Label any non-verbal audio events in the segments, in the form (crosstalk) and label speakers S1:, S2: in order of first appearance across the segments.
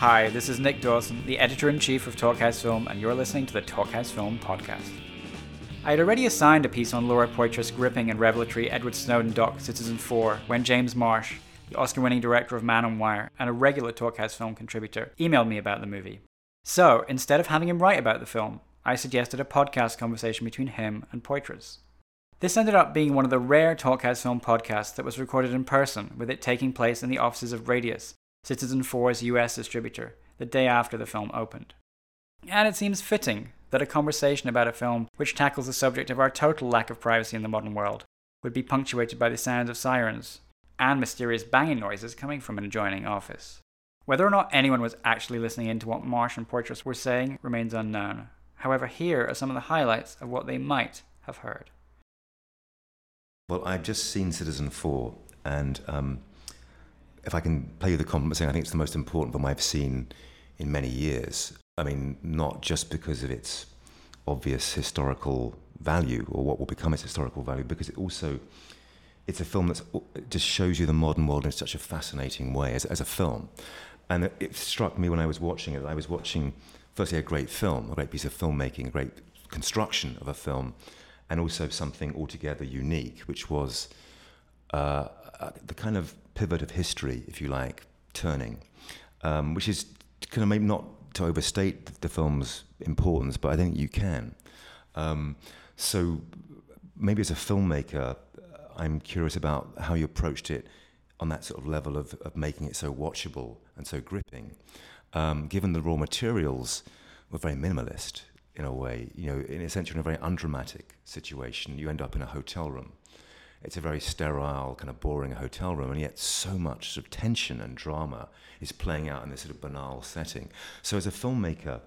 S1: Hi, this is Nick Dawson, the editor in chief of Talkhouse Film, and you're listening to the Talkhouse Film podcast. I had already assigned a piece on Laura Poitras' gripping and revelatory Edward Snowden doc Citizenfour when James Marsh, the Oscar winning director of Man on Wire and a regular Talkhouse Film contributor, emailed me about the movie. So, instead of having him write about the film, I suggested a podcast conversation between him and Poitras. This ended up being one of the rare Talkhouse Film podcasts that was recorded in person, with it taking place in the offices of Radius, Citizenfour's US distributor, the day after the film opened. And it seems fitting that a conversation about a film which tackles the subject of our total lack of privacy in the modern world would be punctuated by the sounds of sirens and mysterious banging noises coming from an adjoining office. Whether or not anyone was actually listening in to what Marsh and Poitras were saying remains unknown. However, here are some of the highlights of what they might have heard.
S2: Well, I've just seen Citizen 4, and um, if I can play you the compliment saying I think it's the most important film I've seen in many years. I mean, not just because of its obvious historical value or what will become its historical value, because it also it's a film that just shows you the modern world in such a fascinating way as, as a film. And it, struck me when I was watching it. I was watching, firstly, a great film, a great piece of filmmaking, a great construction of a film, and also something altogether unique, which was uh, uh the kind of pivot of history, if you like, turning, um, which is kind of maybe not to overstate the, film's importance, but I think you can. Um, so maybe as a filmmaker, I'm curious about how you approached it on that sort of level of, of making it so watchable and so gripping. Um, given the raw materials were very minimalist in a way, you know, in you're in a very undramatic situation. You end up in a hotel room it's a very sterile, kind of boring hotel room, and yet so much sort of tension and drama is playing out in this sort of banal setting. So, as a filmmaker,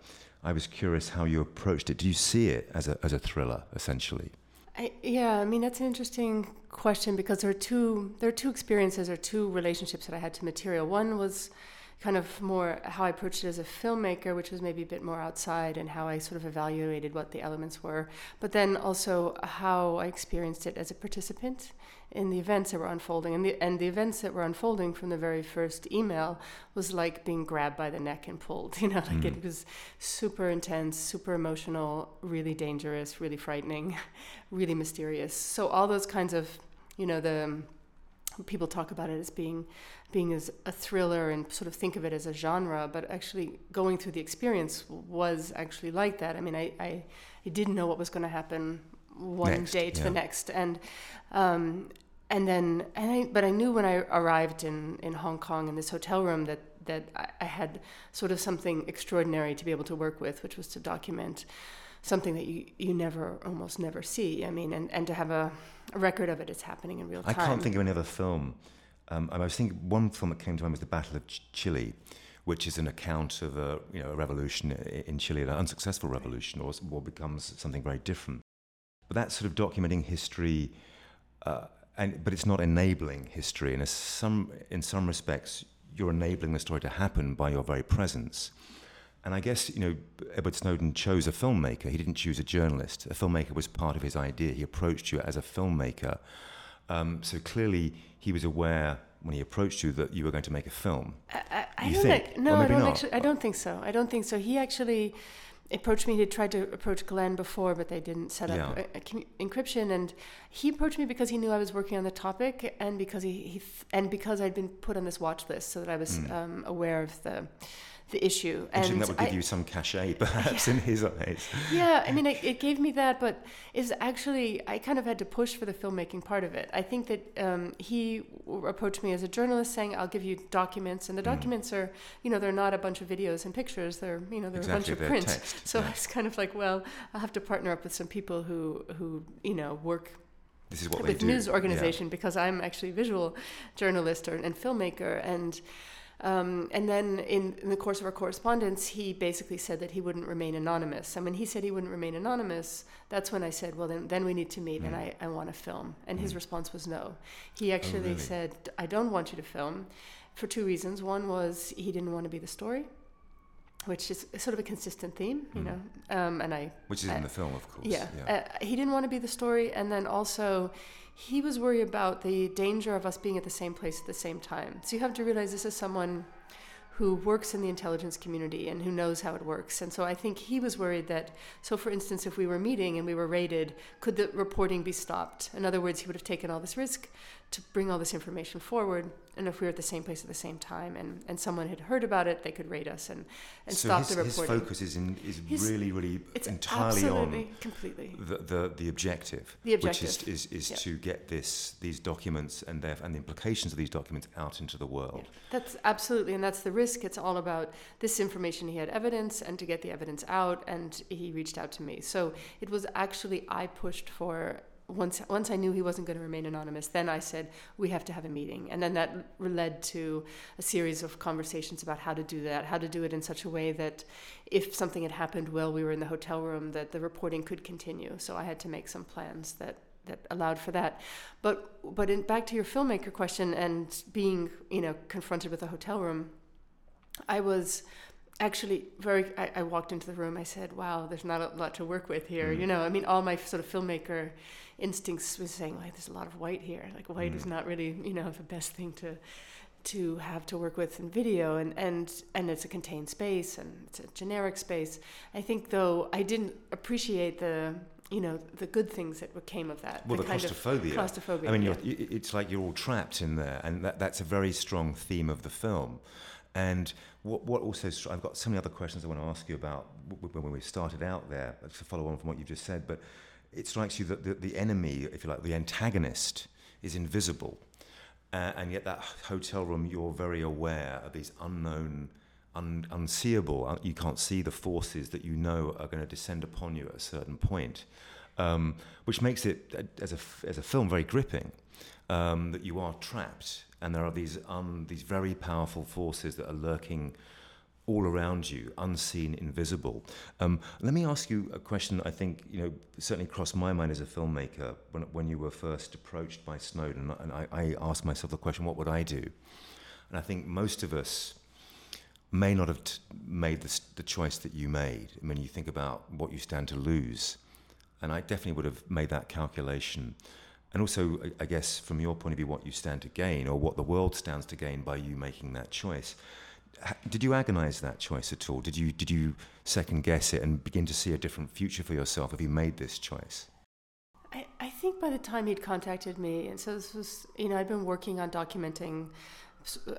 S2: I was curious how you approached it. Do you see it as a, as a thriller, essentially?
S3: I, yeah, I mean that's an interesting question because there are two there are two experiences or two relationships that I had to material. One was kind of more how I approached it as a filmmaker, which was maybe a bit more outside, and how I sort of evaluated what the elements were. But then also how I experienced it as a participant in the events that were unfolding. And the, and the events that were unfolding from the very first email was like being grabbed by the neck and pulled. (laughs) You know, like mm. it was super intense, super emotional, really dangerous, really frightening, (laughs) really mysterious. So all those kinds of, you know, the people talk about it as being being as a thriller and sort of think of it as a genre, but actually going through the experience was actually like that. I mean, I, I, I didn't know what was going to happen one next, day to yeah. the next, and um, and then and I, but I knew when I arrived in in Hong Kong in this hotel room that that I, I had sort of something extraordinary to be able to work with, which was to document something that you, you never almost never see. I mean, and, and to have a, a record of it is happening in real time.
S2: I can't think of any other film um, I was thinking one film that came to mind was the Battle of Ch- Chile, which is an account of a you know a revolution in Chile, an unsuccessful revolution, or what becomes something very different. But that's sort of documenting history, uh, and but it's not enabling history. And some in some respects, you're enabling the story to happen by your very presence. And I guess you know Edward Snowden chose a filmmaker. He didn't choose a journalist. A filmmaker was part of his idea. He approached you as a filmmaker um, so clearly, he was aware when he approached you that you were going to make a film.
S3: I, I, don't think? think no, I don't actually. I don't think so. I don't think so. He actually approached me. He tried to approach Glenn before, but they didn't set up yeah. a, a encryption. And he approached me because he knew I was working on the topic, and because he, he th- and because I'd been put on this watch list, so that I was mm. um, aware of the the issue.
S2: And that would give I, you some cachet, perhaps, yeah. in his eyes.
S3: Yeah, I mean, (laughs) it, it, gave me that, but is actually I kind of had to push for the filmmaking part of it. I think that um, he approached me as a journalist, saying, "I'll give you documents," and the mm. documents are, you know, they're not a bunch of videos and pictures. They're, you know, they're exactly, a bunch of prints.
S2: Text,
S3: so yeah. it's kind of like, well, I'll have to partner up with some people who who you know work
S2: this is what
S3: with
S2: do.
S3: news organization yeah. because I'm actually a visual journalist or, and filmmaker and um, and then in, in, the course of our correspondence, he basically said that he wouldn't remain anonymous. And when he said he wouldn't remain anonymous, that's when I said, well, then, then we need to meet mm. and I, I want to film. And mm. his response was no. He oh, actually oh, really? said, I don't want you to film for two reasons. One was he didn't want to be the story. Which is sort of a consistent theme, you mm. know, um, and I.
S2: Which is in the film, of course.
S3: Yeah, yeah. Uh, he didn't want to be the story, and then also, he was worried about the danger of us being at the same place at the same time. So you have to realize this is someone who works in the intelligence community and who knows how it works. And so I think he was worried that, so for instance, if we were meeting and we were raided, could the reporting be stopped? In other words, he would have taken all this risk to bring all this information forward. And if we were at the same place at the same time and, and someone had heard about it, they could raid us and, and
S2: so
S3: stop
S2: his,
S3: the reporting.
S2: his focus is, in, is
S3: His-
S2: really, really
S3: it's
S2: entirely on
S3: completely.
S2: the, the, the objective,
S3: The
S2: which is, is, is
S3: yeah.
S2: to get this, these documents and, their, and the implications of these documents out into the world.
S3: That's absolutely, and that's the risk. It's all about this information. He had evidence, and to get the evidence out, and he reached out to me. So it was actually I pushed for. Once, once I knew he wasn't going to remain anonymous, then I said we have to have a meeting, and then that led to a series of conversations about how to do that, how to do it in such a way that if something had happened while we were in the hotel room, that the reporting could continue. So I had to make some plans that that allowed for that. But but in, back to your filmmaker question and being you know confronted with a hotel room, I was actually very. I, I walked into the room. I said, "Wow, there's not a lot to work with here." Mm-hmm. You know, I mean, all my sort of filmmaker instincts was saying like, "There's a lot of white here. Like, white is mm. not really you know the best thing to." to have to work with in video and, and and it's a contained space and it's a generic space. I think though I didn't appreciate the you know the good things that came of that.
S2: Well, the,
S3: of
S2: claustrophobia.
S3: claustrophobia.
S2: I mean,
S3: yeah.
S2: it's like you're all trapped in there, and that, that's a very strong theme of the film. And what, what also, I've got so many other questions I want to ask you about when we started out there, to follow on from what you just said, but it strikes you that the, the enemy, if you like, the antagonist, is invisible. Uh, and yet, that hotel room, you're very aware of these unknown, un- unseeable, uh, you can't see the forces that you know are going to descend upon you at a certain point, um, which makes it, uh, as a, as a film, very gripping. Um, that you are trapped, and there are these um, these very powerful forces that are lurking all around you, unseen, invisible. Um, let me ask you a question. that I think you know certainly crossed my mind as a filmmaker when when you were first approached by Snowden, and I, I asked myself the question, what would I do? And I think most of us may not have t- made the, the choice that you made. I mean, you think about what you stand to lose, and I definitely would have made that calculation. And also, I- I guess, from your point of view, what you stand to gain, or what the world stands to gain by you making that choice. Did you agonize that choice at all? Did you did you second guess it and begin to see a different future for yourself if you made this choice?
S3: I, I think by the time he'd contacted me, and so this was, you know, I'd been working on documenting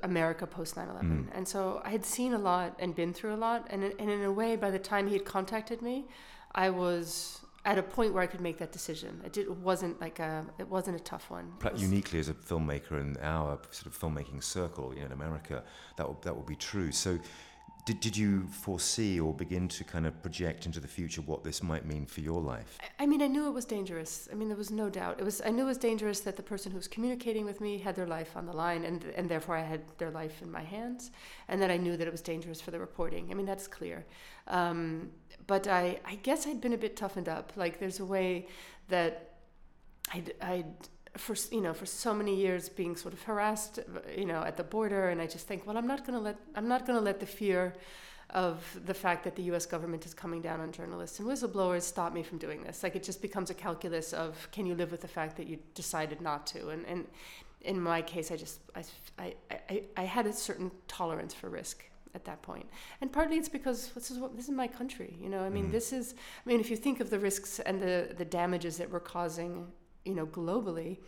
S3: America post 9 11. Mm. And so I had seen a lot and been through a lot. And, in- and in a way, by the time he had contacted me, I was at a point where I could make that decision. It, did, it wasn't like a, it wasn't a tough one. Was-
S2: uniquely as a filmmaker in our sort of filmmaking circle you know, in America, that will, that will be true. So, did, did you foresee or begin to kind of project into the future what this might mean for your life?
S3: I- I mean, I knew it was dangerous. I mean, there was no doubt. It was. I knew it was dangerous that the person who was communicating with me had their life on the line, and and therefore I had their life in my hands, and that I knew that it was dangerous for the reporting. I mean, that's clear. Um, but I, I guess I'd been a bit toughened up. Like, there's a way that I'd, I'd for you know for so many years being sort of harassed you know at the border and I just think well I'm not going to let I'm not going to let the fear of the fact that the US government is coming down on journalists and whistleblowers stop me from doing this. Like it just becomes a calculus of can you live with the fact that you decided not to? And and in my case I just I I, I, I had a certain tolerance for risk at that point. And partly it's because this is what this is my country, you know. I mean, mm. this is I mean, if you think of the risks and the the damages that we're causing, you know, globally,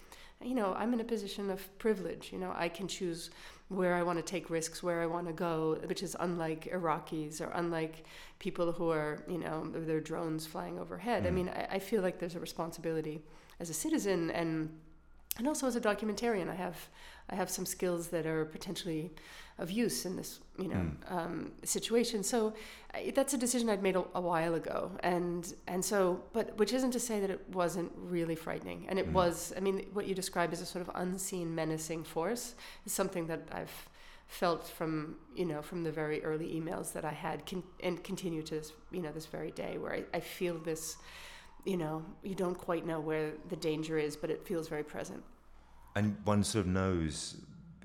S3: you know, I'm in a position of privilege, you know. I can choose where I want to take risks, where I want to go, which is unlike Iraqis or unlike people who are, you know, their drones flying overhead. I mm. mean, I, I feel like there's a responsibility as a citizen and and also as a documentarian, I have I have some skills that are potentially of use in this you know um, situation. So I, that's a decision I'd made a, a while ago, and and so but which isn't to say that it wasn't really frightening, and it was. I mean, what you describe as a sort of unseen, menacing force is something that I've felt from you know from the very early emails that I had con- and continue to this you know this very day where I, I feel this you know you don't quite know where the danger is but it feels very present
S2: And one sort of knows,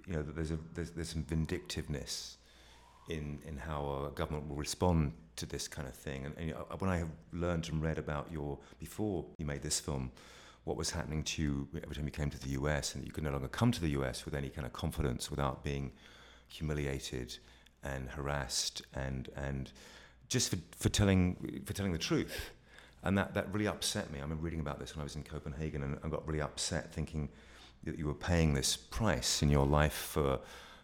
S2: you know, that there's a there's, there's some vindictiveness in in how a government will respond to this kind of thing. And, and you know, uh, when I have learned and read about your before you made this film, what was happening to you every time you came to the US, and you could no longer come to the US with any kind of confidence without being humiliated and harassed and and just for, for telling for telling the truth. And that, that really upset me. I remember reading about this when I was in Copenhagen and I got really upset thinking that you were paying this price in your life for,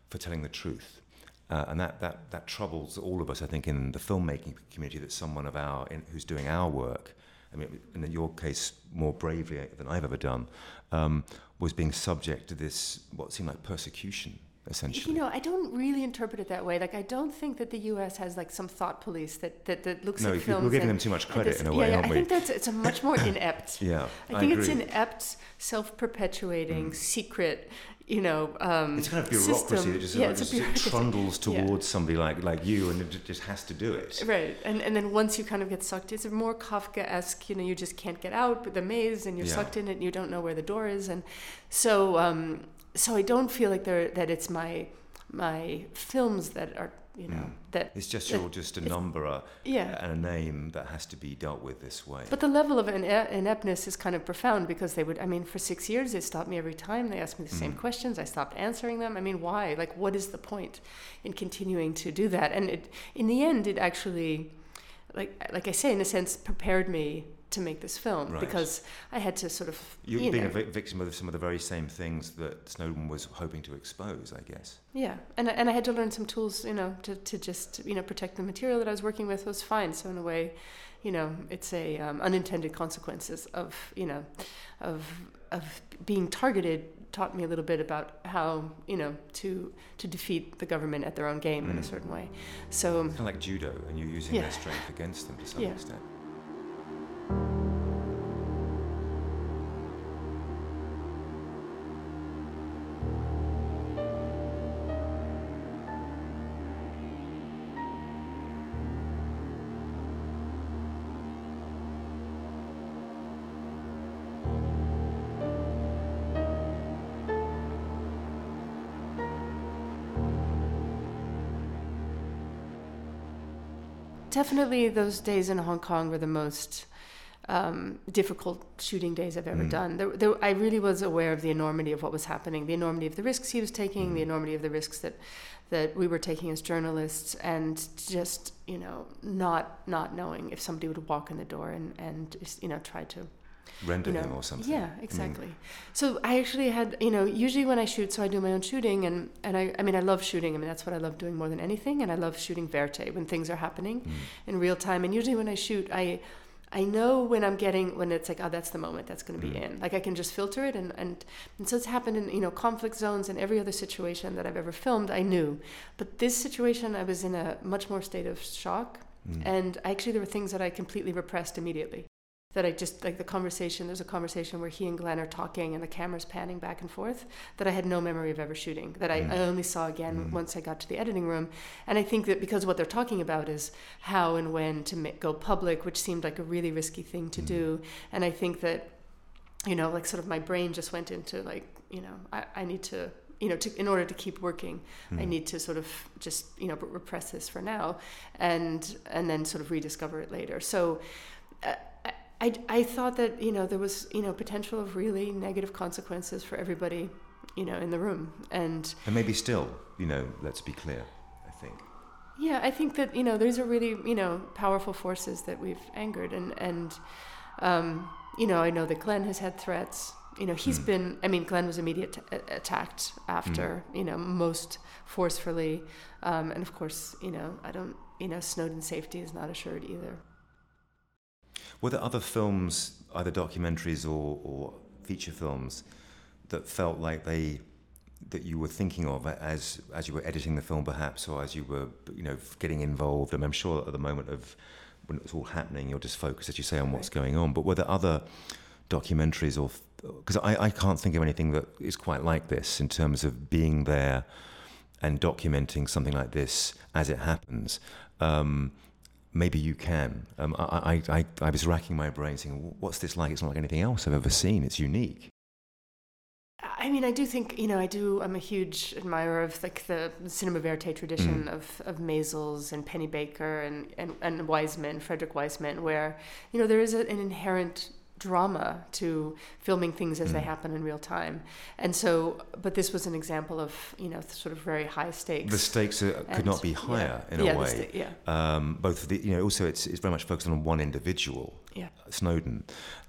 S2: for telling the truth. Uh, and that, that, that troubles all of us, I think, in the filmmaking community that someone of our, in, who's doing our work, I mean, in your case, more bravely than I've ever done, um, was being subject to this, what seemed like persecution essentially.
S3: You know, I don't really interpret it that way. Like, I don't think that the U.S. has like some thought police that that, that looks
S2: no,
S3: at films.
S2: we're giving them too much credit
S3: this,
S2: in a way,
S3: yeah,
S2: aren't
S3: I
S2: we?
S3: think that's it's a much more (coughs) inept.
S2: yeah,
S3: I think
S2: I
S3: it's inept, self-perpetuating, mm. secret. You know, um,
S2: it's kind of bureaucracy
S3: system.
S2: that just,
S3: yeah,
S2: like, just trundles towards
S3: yeah.
S2: somebody like like you, and it just has to do it.
S3: Right, and and then once you kind of get sucked, it's more Kafka-esque. You know, you just can't get out with the maze, and you're
S2: Yeah.
S3: sucked in it, and you don't know where the door is, and so um, so I don't feel like there that it's my my films that are you know
S2: Mm.
S3: that
S2: It's just you're just a number uh,
S3: yeah.
S2: and a name that has to be dealt with this way.
S3: But the level of ineptness is kind of profound because they would, I mean, for six years they stopped me every time. They asked me the same
S2: Mm.
S3: questions. I stopped answering them. I mean, why? Like, what is the point in continuing to do that? And it, in the end, it actually, like, like I say, in a sense, prepared me to make this film
S2: Right.
S3: because I had to sort of,
S2: You've
S3: you
S2: been
S3: know,
S2: a victim of some of the very same things that Snowden was hoping to expose, I guess.
S3: yeah. And, I- and I had to learn some tools, you know, to, to just, you know, protect the material that I was working with was fine. So in a way, you know, it's a um, unintended consequences of, you know, of of being targeted taught me a little bit about how, you know, to to defeat the government at their own game in a
S2: Mm.
S3: certain way. So
S2: Kind of like judo, and you're using
S3: Yeah.
S2: their strength against them to some
S3: Yeah.
S2: extent.
S3: Definitely those days in Hong Kong were the most um, difficult shooting days I've ever
S2: Mm.
S3: done. There, there, I really was aware of the enormity of what was happening, the enormity of the risks he was taking, the
S2: Mm.
S3: enormity of the risks that that we were taking as journalists, and just you know not not knowing if somebody would walk in the door and and just, you know try to
S2: Render
S3: you know,
S2: him or something.
S3: Yeah, exactly. So I actually had, you know, usually when I shoot, so I do my own shooting, and and I, I mean, I love shooting. I mean, that's what I love doing more than anything, and I love shooting verite when things are happening
S2: Mm.
S3: in real time. And usually when I shoot, I I know when I'm getting when it's like, oh, that's the moment that's going to be
S2: Mm.
S3: in. Like I can just filter it, and and and so it's happened in you know conflict zones and every other situation that I've ever filmed. I knew, but this situation, I was in a much more state of shock,
S2: Mm.
S3: and actually there were things that I completely repressed immediately. That I just like the conversation. There's a conversation where he and Glenn are talking and the camera's panning back and forth. That I had no memory of ever shooting. That I,
S2: Mm.
S3: I only saw again
S2: Mm.
S3: once I got to the editing room. And I think that because what they're talking about is how and when to ma- go public, which seemed like a really risky thing to
S2: Mm.
S3: do. And I think that, you know, like sort of my brain just went into like, you know, I, I need to you know, to, in order to keep working, I
S2: Mm.
S3: need to sort of just you know repress this for now, and and then sort of rediscover it later. So, uh, I, I thought that you know there was you know potential of really negative consequences for everybody, you know, in the room, and
S2: And maybe still, you know, let's be clear, I think.
S3: yeah, I think that you know these are really you know powerful forces that we've angered, and and um, you know I know that Glenn has had threats. You know he's
S2: Mm.
S3: been. I mean, Glenn was immediately attacked after. You know most forcefully, um, and of course you know I don't. You know Snowden's safety is not assured either.
S2: Were there other films, either documentaries or, or feature films, that felt like they that you were thinking of as as you were editing the film, perhaps, or as you were, you know, getting involved? I mean, I'm sure at the moment of when it was all happening, you're just focused, as you say, on what's going on. But were there other documentaries or because I, I can't think of anything that is quite like this in terms of being there and documenting something like this as it happens. Um, maybe you can. Um, I, I, I, I was racking my brain saying, what's this like? It's not like anything else I've ever seen. It's unique.
S3: I mean, I do think you know. I do. I'm a huge admirer of like the cinema verite tradition
S2: Mm.
S3: of of Maysles and Pennebaker and and and Wiseman, Frederick Wiseman, where you know there is a, an inherent drama to filming things as they
S2: Mm.
S3: happen in real time. And so, but this was an example of, you know, sort of very high stakes.
S2: The stakes are, could
S3: And-
S2: not be
S3: yeah.
S2: higher in
S3: yeah,
S2: a way.
S3: sta- yeah,
S2: um, both of the, you know, also it's, it's very much focused on one individual,
S3: yeah.
S2: Snowden.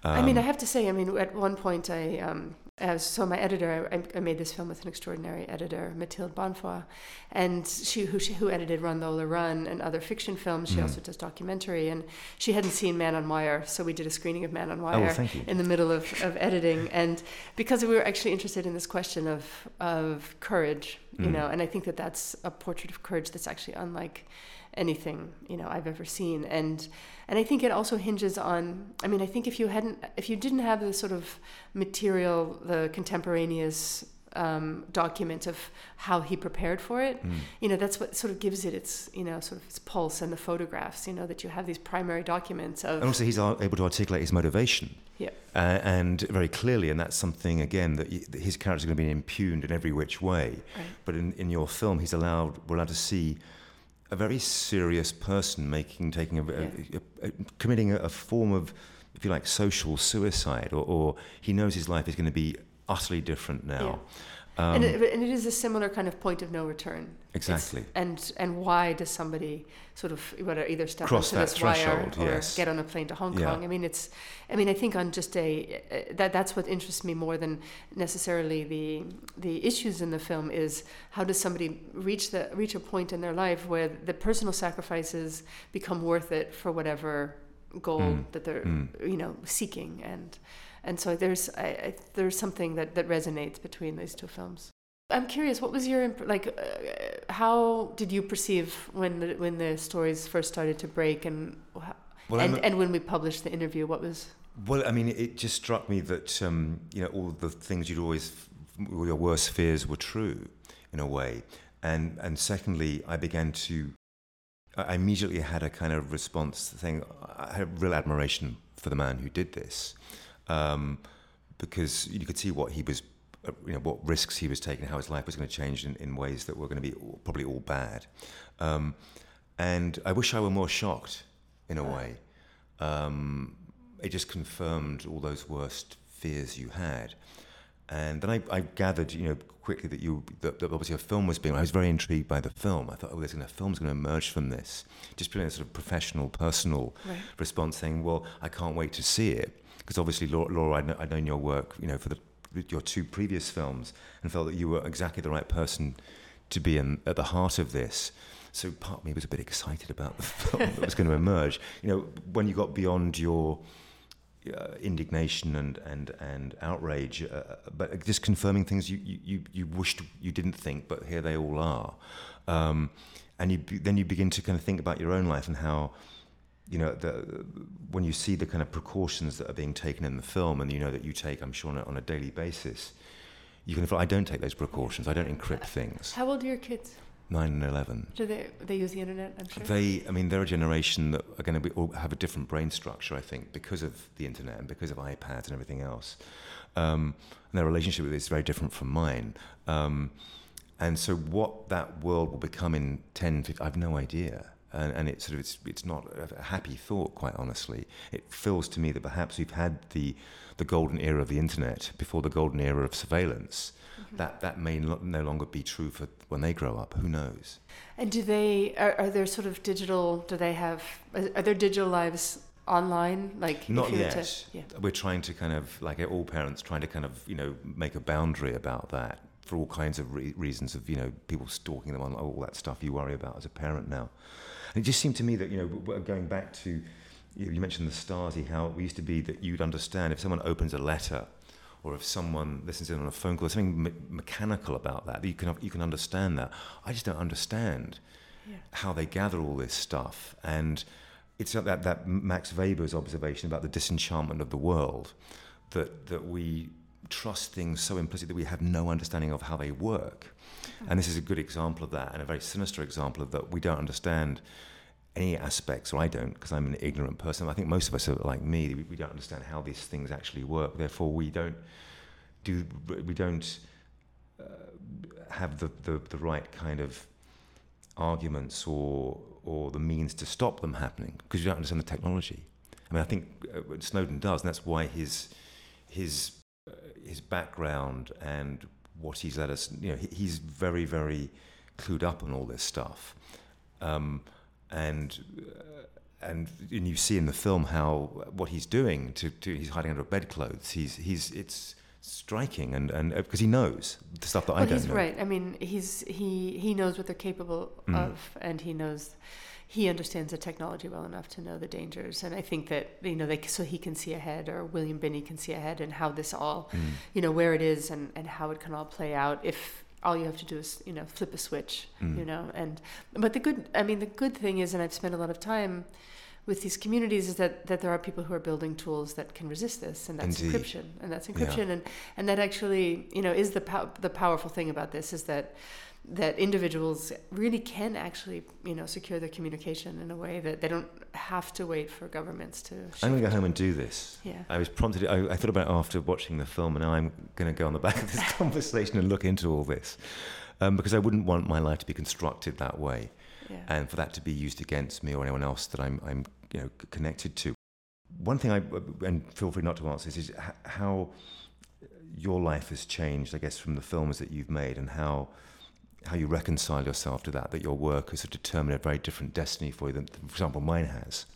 S3: I mean, I
S2: Um,
S3: have to say, I mean, at one point, I um, as so my editor, I, I made this film with an extraordinary editor, Mathilde Bonnefoy, and she who she, who edited Run Lola Run and other fiction films. She
S2: Mm.
S3: also does documentary, and she hadn't seen Man on Wire, so we did a screening of Man on
S2: oh,
S3: Wire
S2: well,
S3: in the middle of, of editing, and because we were actually interested in this question of of courage, you
S2: Mm.
S3: know, and I think that that's a portrait of courage that's actually unlike anything you know I've ever seen, and and I think it also hinges on. I mean, I think if you hadn't, if you didn't have the sort of material, the contemporaneous um, document of how he prepared for it,
S2: Mm.
S3: you know, that's what sort of gives it its, you know, sort of its pulse and the photographs. You know, that you have these primary documents of.
S2: And also, he's able to articulate his motivation.
S3: Yeah.
S2: Uh, and very clearly, and that's something again that, y- that his character is going to be impugned in every which way.
S3: Right.
S2: But in, in your film, he's allowed we're allowed to see a very serious person making taking a, a- a- a- committing a, form of, if you like, social suicide, or, or he knows his life is going to be utterly different now. Um,
S3: and, it, and it is a similar kind of point of no return. It's-
S2: exactly.
S3: and and why does somebody sort of whether either step
S2: Cross
S3: into
S2: that
S3: this wire
S2: threshold,
S3: or
S2: yes.
S3: get on a plane to Hong
S2: Yeah.
S3: Kong? I mean, it's. I mean, I think on just a uh, that that's what interests me more than necessarily the the issues in the film is how does somebody reach the reach a point in their life where the personal sacrifices become worth it for whatever goal
S2: Mm.
S3: that they're
S2: Mm.
S3: you know seeking and and so there's I, I, there's something that that resonates between these two films. I'm curious, what was your imp- like? Uh, how did you perceive when the, when the stories first started to break, and
S2: Well,
S3: and, and when we published the interview? What was
S2: Well, I mean, it just struck me that um, you know all the things you'd always, all your worst fears were true, in a way, and and secondly, I began to, I immediately had a kind of response saying I had real admiration for the man who did this, um, because you could see what he was, you know, what risks he was taking, how his life was going to change in, in ways that were going to be all, probably all bad, um, and I wish I were more shocked, in a way. Um, it just confirmed all those worst fears you had. And then I, I gathered, you know, quickly that you that, that obviously a film was being. I was very intrigued by the film. I thought, oh, there's gonna, a film's going to emerge from this. Just putting a sort of professional, personal
S3: right?
S2: response, saying, well, I can't wait to see it because obviously, Laura, Laura I'd, I'd known your work, you know, for the your two previous films, and felt that you were exactly the right person to be in, at the heart of this. So part of me was a bit excited about the (laughs) film that was going to emerge. You know, when you got beyond your uh, indignation and and and outrage, uh, but just confirming things you, you you wished you didn't think, but here they all are. Um, and you then you begin to kind of think about your own life and how you know the, when you see the kind of precautions that are being taken in the film, and you know that you take, I'm sure, on a, on a daily basis. You can feel I don't take those precautions. I don't encrypt things.
S3: How old are your kids?
S2: Nine and eleven.
S3: Do they they use the internet? I'm sure.
S2: They, I mean, they're a generation that are going to be, all have a different brain structure, I think, because of the internet and because of iPads and everything else. Um, and their relationship with it is very different from mine. Um, and so, what that world will become in 10, 15, I've no idea. And, and it's sort of it's, it's not a happy thought, quite honestly. It feels to me that perhaps we've had the the golden era of the internet before the golden era of surveillance. Mm-hmm. That that may lo- no longer be true for when they grow up. Who knows?
S3: And do they are, are there sort of digital? Do they have are are their digital lives online? Like
S2: Not yet.
S3: To, yeah.
S2: We're trying to kind of, like all parents, trying to kind of, you know, make a boundary about that for all kinds of re- reasons of, you know, people stalking them on all that stuff you worry about as a parent now. And it just seemed to me that, you know, going back to, you, mentioned the Stasi, how it used to be that you'd understand if someone opens a letter or if someone listens in on a phone call, there's something me- mechanical about that, that you can, you can understand that. I just don't understand
S3: Yeah.
S2: how they gather all this stuff. And it's that, that Max Weber's observation about the disenchantment of the world, that, that we trust things so implicitly that we have no understanding of how they work. And this is a good example of that, and a very sinister example of that. We don't understand any aspects, or I don't, because I'm an ignorant person. I think most of us are like me. We, we don't understand how these things actually work. Therefore, we don't do we don't uh, have the, the, the right kind of arguments or or the means to stop them happening because you don't understand the technology. I mean, I think uh, Snowden does, and that's why his his uh, his background and what he's let us, you know, he, he's very very clued up on all this stuff, um, and. Uh, and, and you see in the film how what he's doing to, to he's hiding under bedclothes. He's he's it's striking and and because uh, he knows the stuff that
S3: well,
S2: I don't
S3: he's
S2: know.
S3: right. I mean, he's he he knows what they're capable
S2: Mm.
S3: of, and he knows he understands the technology well enough to know the dangers. And I think that you know, they, so he can see ahead, or William Binney can see ahead, and how this all,
S2: Mm.
S3: you know, where it is and and how it can all play out if. All you have to do is, you know, flip a switch,
S2: Mm.
S3: you know, and but the good, I mean, the good thing is, and I've spent a lot of time with these communities is that, that there are people who are building tools that can resist this, and that's
S2: Indeed.
S3: encryption, and that's encryption, and and that actually, you know, is the pow- the powerful thing about this is that that individuals really can actually, you know, secure their communication in a way that they don't have to wait for governments to.
S2: I'm going to go home and do this.
S3: Yeah.
S2: I was prompted. I, I thought about it after watching the film, and now I'm going to go on the back of this (laughs) conversation and look into all this, um, because I wouldn't want my life to be constructed that way,
S3: Yeah.
S2: and for that to be used against me or anyone else that I'm, I'm you know, connected to. One thing I, and feel free not to answer this, is how your life has changed, I guess, from the films that you've made, and how how you reconcile yourself to that. That your work has determined a very different destiny for you than, for example, mine has.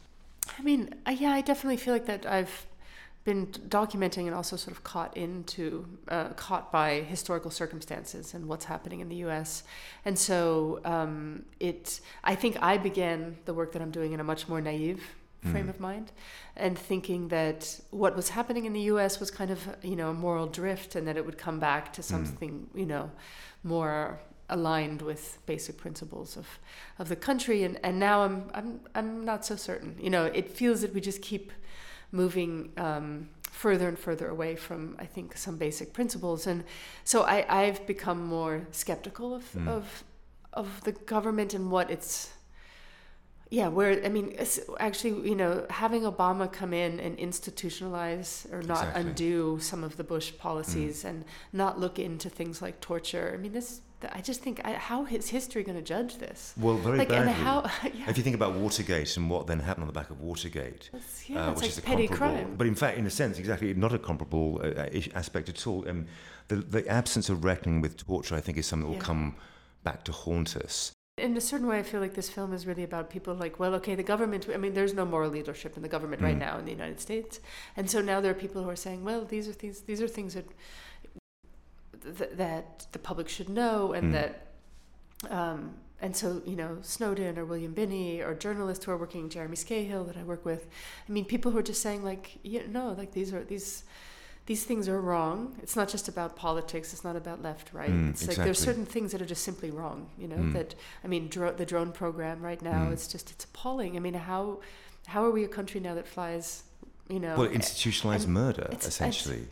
S3: I mean, yeah, I definitely feel like that I've been documenting and also sort of caught into, uh, caught by historical circumstances and what's happening in the U.S. And so um, it, I think I began the work that I'm doing in a much more naive frame
S2: Mm.
S3: of mind, and thinking that what was happening in the U.S. was kind of you know a moral drift, and that it would come back to something you know more aligned with basic principles of, of the country and, and now I'm I'm I'm not so certain. You know, it feels that we just keep moving um, further and further away from I think some basic principles and so I, I've become more skeptical of,
S2: Mm.
S3: of of the government and what it's yeah, where I mean, actually, you know, having Obama come in and institutionalize or not
S2: Exactly.
S3: undo some of the Bush policies and not look into things like torture. I mean, this. I just think, I, how is history going to judge this?
S2: Well, very
S3: like,
S2: badly.
S3: how? (laughs) Yeah,
S2: If you think about Watergate and what then happened on the back of Watergate,
S3: yeah,
S2: uh,
S3: it's
S2: which
S3: like
S2: is a
S3: petty crime.
S2: but in fact, in a sense, exactly not a comparable uh, aspect at all. Um, the, the absence of reckoning with torture, I think, is something that will
S3: Yeah.
S2: come back to haunt us.
S3: in a certain way, I feel like this film is really about people like, well, okay, the government. I mean, there's no moral leadership in the government right
S2: Mm.
S3: now in the United States, and so now there are people who are saying, well, these are things. These are things that th- that the public should know, and
S2: Mm.
S3: that. Um, and so, you know, Snowden or William Binney or journalists who are working, Jeremy Scahill that I work with. I mean, people who are just saying like, yeah, no, like these are these. These things are wrong. It's not just about politics. It's not about left, right.
S2: Mm,
S3: it's like there's certain things that are just simply wrong. You know
S2: Mm.
S3: that I mean, dro- the drone program right now,
S2: Mm.
S3: it's just it's appalling. I mean, how how are we a country now that flies, you know?
S2: Well, institutionalized murder, essentially.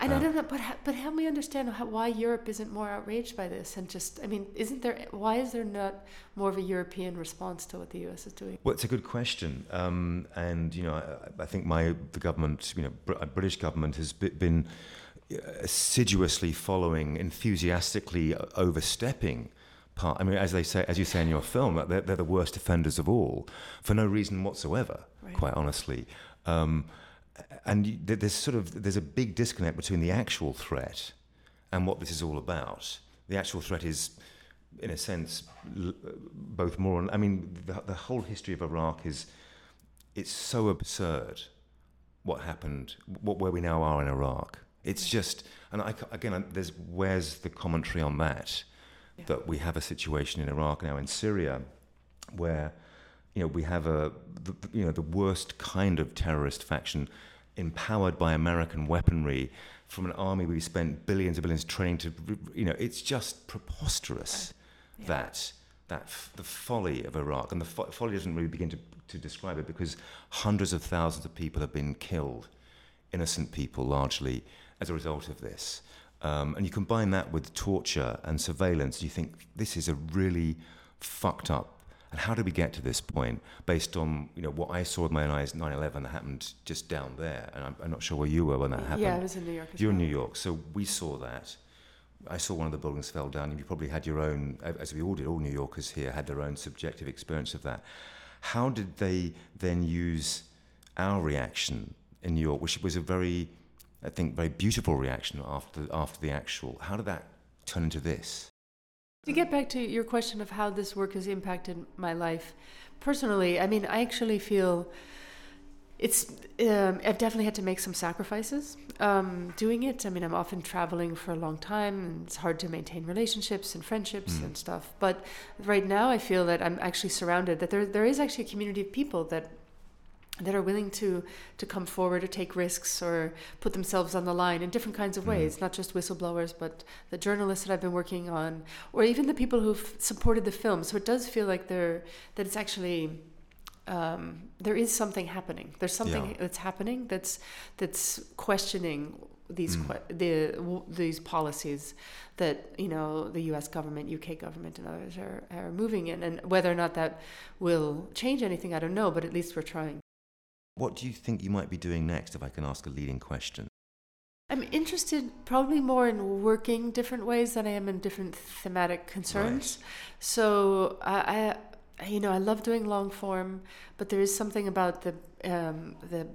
S3: And I
S2: uh,
S3: don't know, but but help me understand how, why Europe isn't more outraged by this, and just I mean, isn't there? Why is there not more of a European response to what the U.S. is doing?
S2: Well, it's a good question, um, and you know, I, I think my the government, you know, Br- British government has be- been uh, assiduously following, enthusiastically overstepping. Part, I mean, as they say, as you say in your film, they're, they're the worst offenders of all, for no reason whatsoever.
S3: Right.
S2: Quite honestly, um, and there's sort of there's a big disconnect between the actual threat and what this is all about. The actual threat is, in a sense, l- both moral. I mean, the, the whole history of Iraq is it's so absurd. What happened? What where we now are in Iraq? It's just, and I, again, there's where's the commentary on that?
S3: Yeah.
S2: That we have a situation in Iraq now in Syria, where you know we have a the, you know the worst kind of terrorist faction empowered by American weaponry. From an army we spent billions and billions training to you know it's just preposterous
S3: Yeah.
S2: that that f- the folly of Iraq and the fo- folly doesn't really begin to, to describe it because hundreds of thousands of people have been killed innocent people largely as a result of this. Um, and you combine that with torture and surveillance you think this is a really fucked up and how did we get to this point based on you know what I saw with my own eyes 9/11 that happened just down there and I'm, I'm not sure where you were when that happened
S3: Yeah, I was in New York. As
S2: you're in. New York, so we saw that. I saw one of the buildings fell down, and you probably had your own, as we all did, all New Yorkers here had their own subjective experience of that. How did they then use our reaction in New York, which was a very, I think, very beautiful reaction after after the actual. How did that turn into this?
S3: To get back to your question of how this work has impacted my life personally, I mean, I actually feel it's um, I've definitely had to make some sacrifices um, doing it. I mean, I'm often traveling for a long time, and it's hard to maintain relationships and friendships mm. and stuff. But right now, I feel that I'm actually surrounded. That there there is actually a community of people that that are willing to to come forward or take risks or put themselves on the line in different kinds of mm. ways, mm. not just whistleblowers, but the journalists that I've been working on, or even the people who've supported the film. So it does feel like they're that it's actually um, there is something happening. There's something yeah. that's happening that's that's questioning these mm. que- the w- these policies that you know the U.S. government, UK government, and others are, are moving in, and whether or not that will change anything, I don't know. But at least we're trying.
S2: What do you think you might be doing next? If I can ask a leading question.
S3: I'm interested probably more in working different ways than I am in different thematic concerns. Right. So I, I, you know, I love doing long form, but there is something about the um, the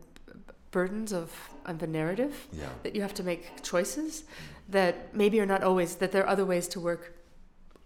S3: burdens of, of the narrative
S2: yeah.
S3: that you have to make choices that maybe are not always that there are other ways to work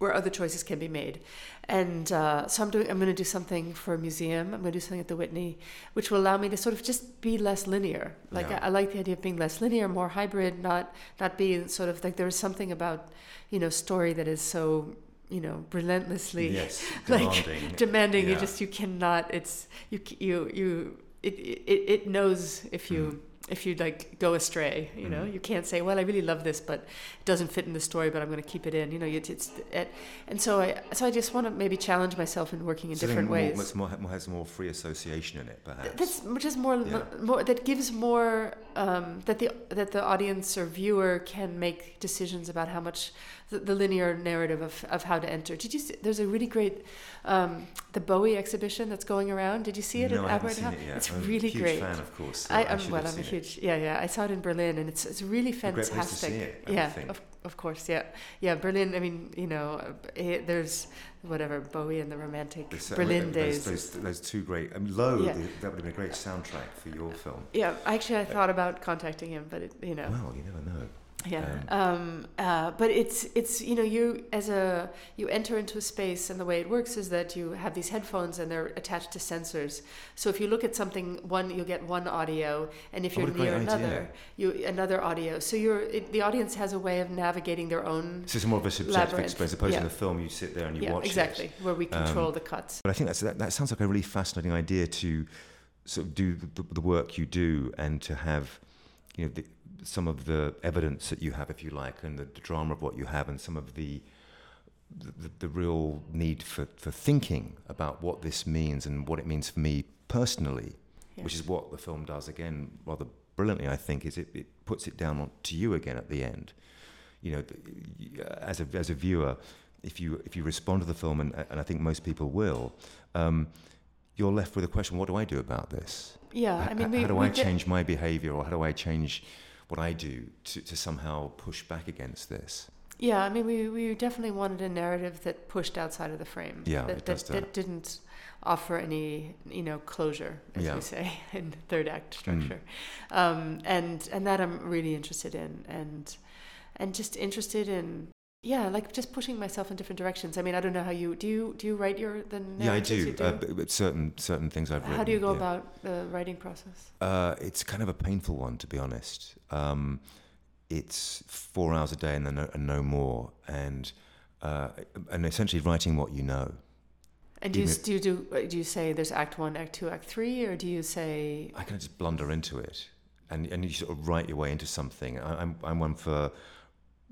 S3: where other choices can be made. And uh, so I'm doing. I'm going to do something for a museum. I'm going to do something at the Whitney, which will allow me to sort of just be less linear. Like yeah. I, I, like the idea of being less linear, more hybrid, not not be sort of like there is something about you know story that is so you know relentlessly
S2: yes, (laughs)
S3: like demanding, demanding yeah. you just you cannot it's you you you it it, it knows if you mm if you like go astray you know? Mm-hmm. you can't say well i really love this but it doesn't fit in the story but i'm going to keep it in. You know it's, it's it, and so i so i just want to maybe challenge myself in working in different
S2: more,
S3: ways.
S2: more, has more free association in it perhaps?
S3: That's is more yeah. more that gives more um, that the that the audience or viewer can make decisions about how much the, the linear narrative of, of how to enter. Did you see there's a really great um, the bowie exhibition that's going around. Did you see it
S2: no,
S3: at
S2: Albert It
S3: it's
S2: I'm
S3: really
S2: a huge
S3: great.
S2: fan of course.
S3: So I, am well i'm a huge yeah, yeah. I saw it in Berlin, and it's it's really fantastic.
S2: It,
S3: yeah, of, of course, yeah, yeah. Berlin. I mean, you know, it, there's whatever Bowie and the Romantic Berlin uh, days.
S2: Those, those, those, two great. I mean, Low. Yeah. The, that would have been a great soundtrack for your film.
S3: Yeah, actually, I thought about contacting him, but it, you know.
S2: Well, you never know.
S3: Yeah, um, um, uh, but it's it's you know you as a you enter into a space and the way it works is that you have these headphones and they're attached to sensors. So if you look at something, one you'll get one audio, and if oh, you're near another, you another audio. So you're it, the audience has a way of navigating their own.
S2: So it's more of a subjective labyrinth. experience, opposed yeah. to the film. You sit there and you
S3: yeah,
S2: watch
S3: exactly,
S2: it.
S3: where we control um, the cuts.
S2: But I think that's that, that sounds like a really fascinating idea to sort of do the, the work you do and to have you know the, some of the evidence that you have, if you like, and the, the drama of what you have, and some of the the, the, real need for, for thinking about what this means and what it means for me personally, yes. which is what the film does again rather brilliantly, I think, is it, it puts it down on, to you again at the end. You know, as a, as a viewer, if you, if you respond to the film, and, and I think most people will, um, you're left with a question what do I do about this?
S3: Yeah, I mean,
S2: how,
S3: we,
S2: how do I change my behavior or how do I change what I do to, to somehow push back against this.
S3: Yeah, I mean, we, we definitely wanted a narrative that pushed outside of the frame.
S2: Yeah,
S3: that,
S2: that,
S3: that, didn't offer any, you know, closure, as yeah. we say (laughs) in third act structure, mm. um, and and that I'm really interested in, and and just interested in yeah like just pushing myself in different directions. I mean i don't know how you do you do you write your the
S2: yeah i do, do? Uh, but certain certain things i've written
S3: how do you go
S2: yeah.
S3: about the writing process?
S2: Uh, it's kind of a painful one to be honest. Um, it's four hours a day and then no, and no more. And uh, and essentially writing what you know.
S3: And do you, do you do do you say there's act one act two act three or do you say
S2: i kind of just blunder into it. And and you sort of write your way into something. I, I'm, I'm one for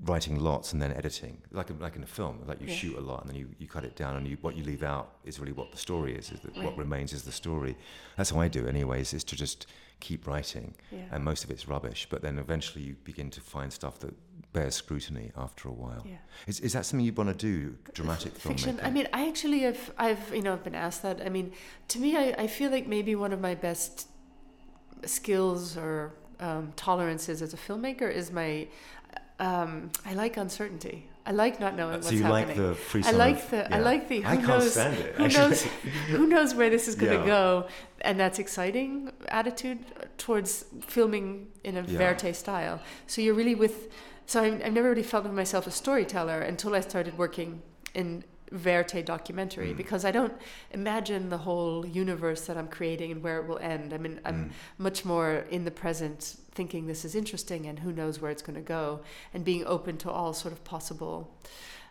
S2: writing lots and then editing, like like in a film, like you yeah. shoot a lot and then you, you cut it down and you, what you leave out is really what the story is. is that right. What remains is the story. That's how I do, anyways. Is to just keep writing,
S3: yeah.
S2: and most of it's rubbish. But then eventually you begin to find stuff that bears scrutiny after a while.
S3: Yeah.
S2: Is is that something you want to do? Dramatic
S3: fiction.
S2: Filmmaking?
S3: I mean, I actually have I've you know I've been asked that. I mean, to me, I, I feel like maybe one of my best skills or um, tolerances as a filmmaker is my um, I like uncertainty. I like not knowing what's so
S2: you
S3: happening.
S2: like the free
S3: I like the I like the who
S2: I can't
S3: knows
S2: stand it,
S3: who knows who knows where this is going to
S2: Yeah.
S3: go, and that's exciting attitude towards filming in a
S2: Yeah.
S3: verite style. So you're really with. So I, I've never really felt myself a storyteller until I started working in verite documentary
S2: Mm.
S3: because I don't imagine the whole universe that I'm creating and where it will end. I mean, I'm
S2: Mm.
S3: much more in the present, thinking this is interesting and who knows where it's going to go, and being open to all sort of possible.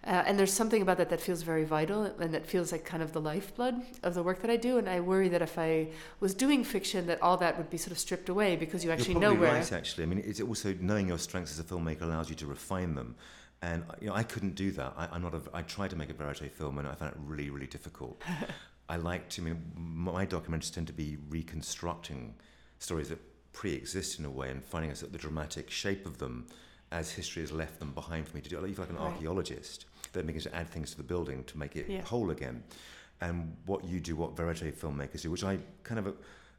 S3: Uh, and there's something about that that feels very vital and that feels like kind of the lifeblood of the work that I do. And I worry that if I was doing fiction, that all that would be sort of stripped away because you actually
S2: You're
S3: know
S2: probably
S3: where.
S2: right, actually. I mean, it's also knowing your strengths as a filmmaker allows you to refine them. And you know, I couldn't do that. I, I'm not. A, I tried to make a verite film, and I found it really, really difficult. (laughs) I like to. I mean, my documentaries tend to be reconstructing stories that pre-exist in a way, and finding us the dramatic shape of them as history has left them behind for me to do. I feel like an
S3: Right.
S2: archaeologist that begins to add things to the building to make it
S3: Yeah.
S2: whole again. And what you do, what verite filmmakers do, which I kind of.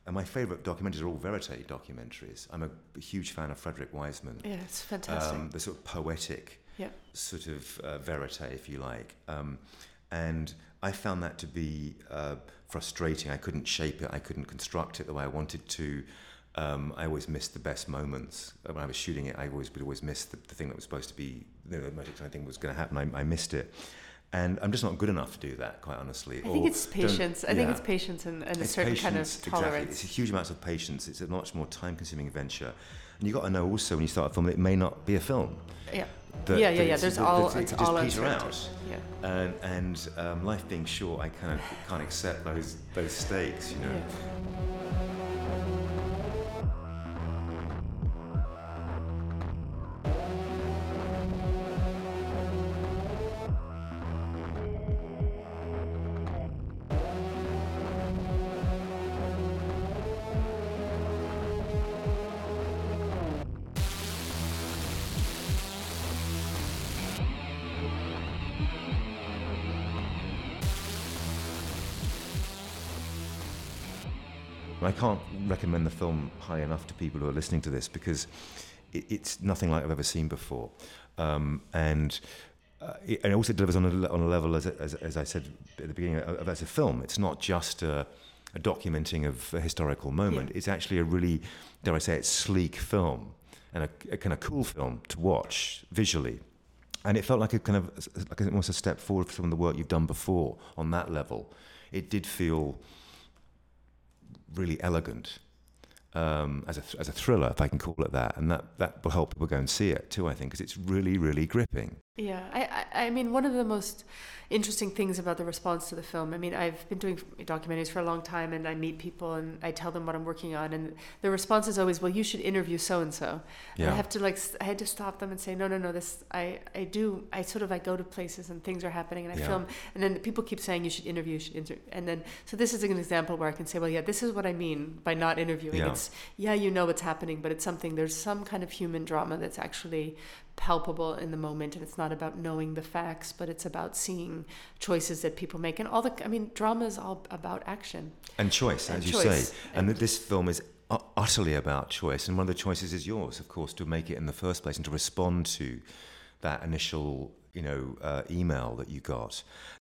S2: And my favourite documentaries are all verite documentaries. I'm a huge fan of Frederick Wiseman.
S3: Yeah, it's fantastic.
S2: Um, the sort of poetic
S3: Yeah.
S2: sort of uh, verite, if you like. Um, and I found that to be uh, frustrating. I couldn't shape it. I couldn't construct it the way I wanted to. Um, I always missed the best moments Uh, when I was shooting it. I always would always miss the, the thing that was supposed to be you know, the most exciting thing was going to happen. I, I missed it, and I'm just not good enough to do that, quite honestly.
S3: I think
S2: Or
S3: it's patience. I think it's patience and, and a
S2: It's
S3: certain kind of
S2: patience,
S3: tolerance.
S2: Exactly. It's a huge amount of patience. It's a much more time-consuming venture, and you got to know also when you start a film, it may not be a film.
S3: Yeah.
S2: That-
S3: yeah, yeah, yeah. There's
S2: that-
S3: all
S2: that it
S3: it's all
S2: peter out.
S3: Yeah.
S2: And, and um, life being short, I kind of can't accept those those stakes, you know.
S3: Yeah.
S2: High enough to people who are listening to this because it, it's nothing like I've ever seen before, um, and. Uh, it, and it also delivers on a, on a level, as, as, as I said at the beginning, of, as a film. It's not just a, a documenting of a historical moment.
S3: Yeah.
S2: It's actually a really, dare I say it, sleek film and a, a kind of cool film to watch visually. And it felt like a kind of like almost a step forward from some of the work you've done before on that level. It did feel really elegant um, as a as a thriller, if I can call it that, and that that will help people go and see it too. I think because it's really really gripping.
S3: Yeah, I, I, mean, one of the most interesting things about the response to the film. I mean, I've been doing documentaries for a long time, and I meet people, and I tell them what I'm working on, and the response is always, "Well, you should interview so and so." I have to like, I had to stop them and say, "No, no, no. This, I, I do. I sort of, I go to places and things are happening, and I
S2: Yeah.
S3: film, and then people keep saying you should interview, you should interview, and then so this is an example where I can say, well, yeah, this is what I mean by not interviewing.
S2: Yeah.
S3: It's yeah, you know what's happening, but it's something. There's some kind of human drama that's actually palpable in the moment and it's not about knowing the facts but it's about seeing choices that people make and all the i mean drama is all about action
S2: And choice,
S3: And
S2: as you say, and that this film is utterly about choice. And one of the choices is yours, of course, to make it in the first place and to respond to that initial, you know, uh, email that you got.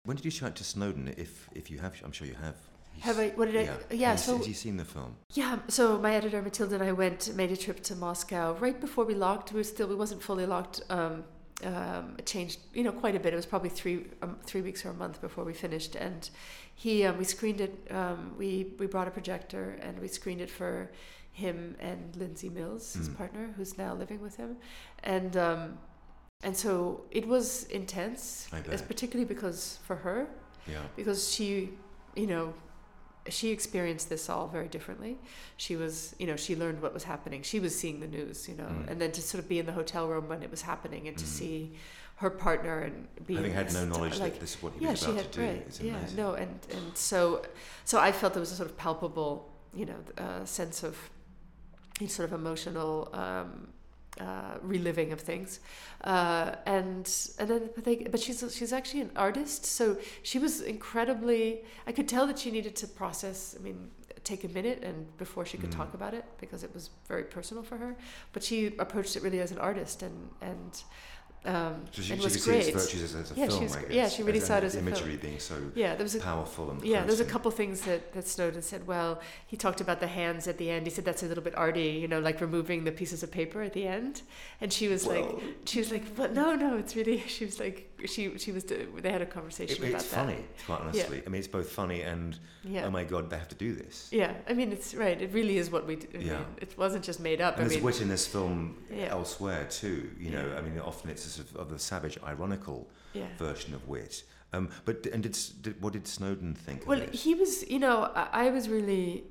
S2: When did you show it to Snowden? If if you have, I'm sure you have.
S3: Have I- what did I- yeah,
S2: Has,
S3: so-
S2: has he seen the film?
S3: yeah so my editor Mathilde and i went made a trip to moscow right before we locked. We were still we wasn't fully locked um, um, it changed you know quite a bit. It was probably three um, three weeks or a month before we finished. And he um, we screened it um, we we brought a projector and we screened it for him and lindsay mills his
S2: Mm.
S3: partner who's now living with him. And um, and so it was intense particularly because for her.
S2: Yeah.
S3: because she, you know, she experienced this all very differently. She was, you know, she learned what was happening. She was seeing the news, you know,
S2: Mm.
S3: and then to sort of be in the hotel room when it was happening and to
S2: Mm.
S3: see her partner and be
S2: Having had no knowledge
S3: like,
S2: that this is what he
S3: yeah,
S2: was
S3: she
S2: about
S3: had
S2: to do.
S3: right, yeah,
S2: amazing.
S3: no, and and so, so I felt there was a sort of palpable, you know, uh, sense of, sort of emotional. Um, uh, reliving of things, uh, and and then but, they, but she's she's actually an artist, so she was incredibly. I could tell that she needed to process. I mean, take a minute and before she could
S2: Mm.
S3: talk about it because it was very personal for her. But she approached it really as an artist, and and Um,
S2: So she,
S3: it
S2: she
S3: was
S2: see
S3: great.
S2: its virtues as, as a
S3: Yeah,
S2: film,
S3: she's
S2: I guess.
S3: yeah, she really
S2: as,
S3: saw it as a
S2: the
S3: film.
S2: imagery being so
S3: yeah, there was a
S2: powerful and
S3: yeah, there's a couple things that, that Snowden said. Well, he talked about the hands at the end. He said that's a little bit arty, you know, like removing the pieces of paper at the end. And she was
S2: Well-
S3: like, she was like, but no, no, it's really. (laughs) She was like, she she was. They had a conversation
S2: It,
S3: about
S2: it's
S3: that.
S2: funny, quite honestly. I mean, it's both funny and
S3: Yeah.
S2: oh my god, they have to do this.
S3: yeah, I mean, it's right. It really is what we. Do. I
S2: Yeah.
S3: mean, it wasn't just made up.
S2: And
S3: I
S2: there's
S3: mean,
S2: wit in this film
S3: Yeah.
S2: elsewhere too. You know,
S3: Yeah.
S2: I mean, often it's of, of the savage, ironical
S3: yeah.
S2: version of wit. Um, but and did, did what did Snowden think
S3: Well, he was, you know, I, I was really.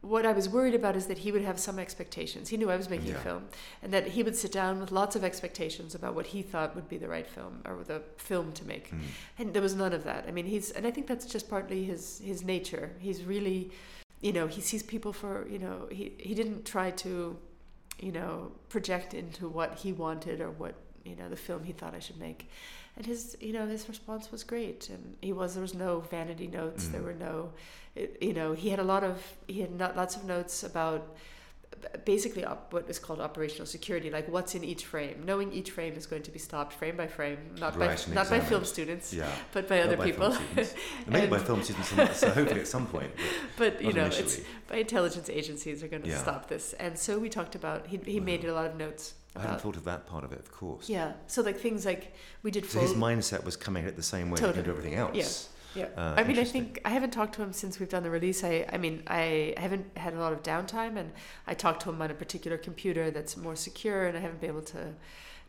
S3: What I was worried about is that he would have some expectations. He knew I was making a film, and that he would sit down with lots of expectations about what he thought would be the right film or the film to make.
S2: Mm.
S3: And there was none of that. I mean, he's, and I think that's just partly his his nature. He's really, you know, he sees people for, you know, he he didn't try to, you know, project into what he wanted or what you know the film he thought I should make. And his, you know, his response was great. And he was there was no vanity notes. There
S2: Mm.
S3: were no, you know, he had a lot of he had not, lots of notes about basically what is called operational security, like what's in each frame. Knowing each frame is going to be stopped frame by frame, not
S2: Right,
S3: by not by film students,
S2: Yeah,
S3: but by
S2: Not
S3: other
S2: by
S3: people. (laughs)
S2: Maybe by film students, so hopefully at some point. But (laughs)
S3: but you know, it's by intelligence agencies are going to
S2: Yeah.
S3: stop this. And so we talked about he he
S2: Wow.
S3: made a lot of notes
S2: I hadn't thought of that part of it, of course.
S3: yeah. So like things like we did
S2: So
S3: full
S2: his mindset was coming at it the same way he
S3: Totally.
S2: did everything else.
S3: Yeah. Yeah.
S2: Uh,
S3: I mean, I think I haven't talked to him since we've done the release. I, I mean, I haven't had a lot of downtime, and I talked to him on a particular computer that's more secure, and I haven't been able to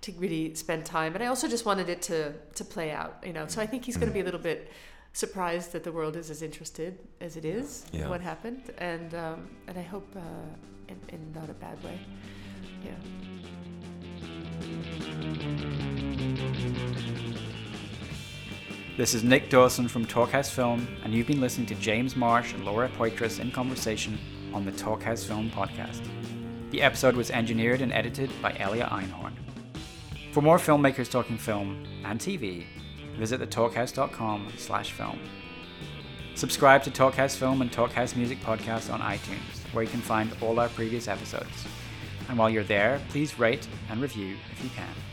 S3: to really spend time. And I also just wanted it to to play out, you know. So I think he's going to be a little bit surprised that the world is as interested as it is in what happened, and um, and I hope uh, in, in not a bad way. Yeah.
S1: This is Nick Dawson from Talkhouse Film, and you've been listening to James Marsh and Laura Poitras in conversation on the Talkhouse Film podcast. The episode was engineered and edited by Elia Einhorn. For more filmmakers talking film and TV, visit thetalkhouse.com slash film. Subscribe to Talkhouse Film and Talkhouse Music podcasts on iTunes, where you can find all our previous episodes. And while you're there, please rate and review if you can.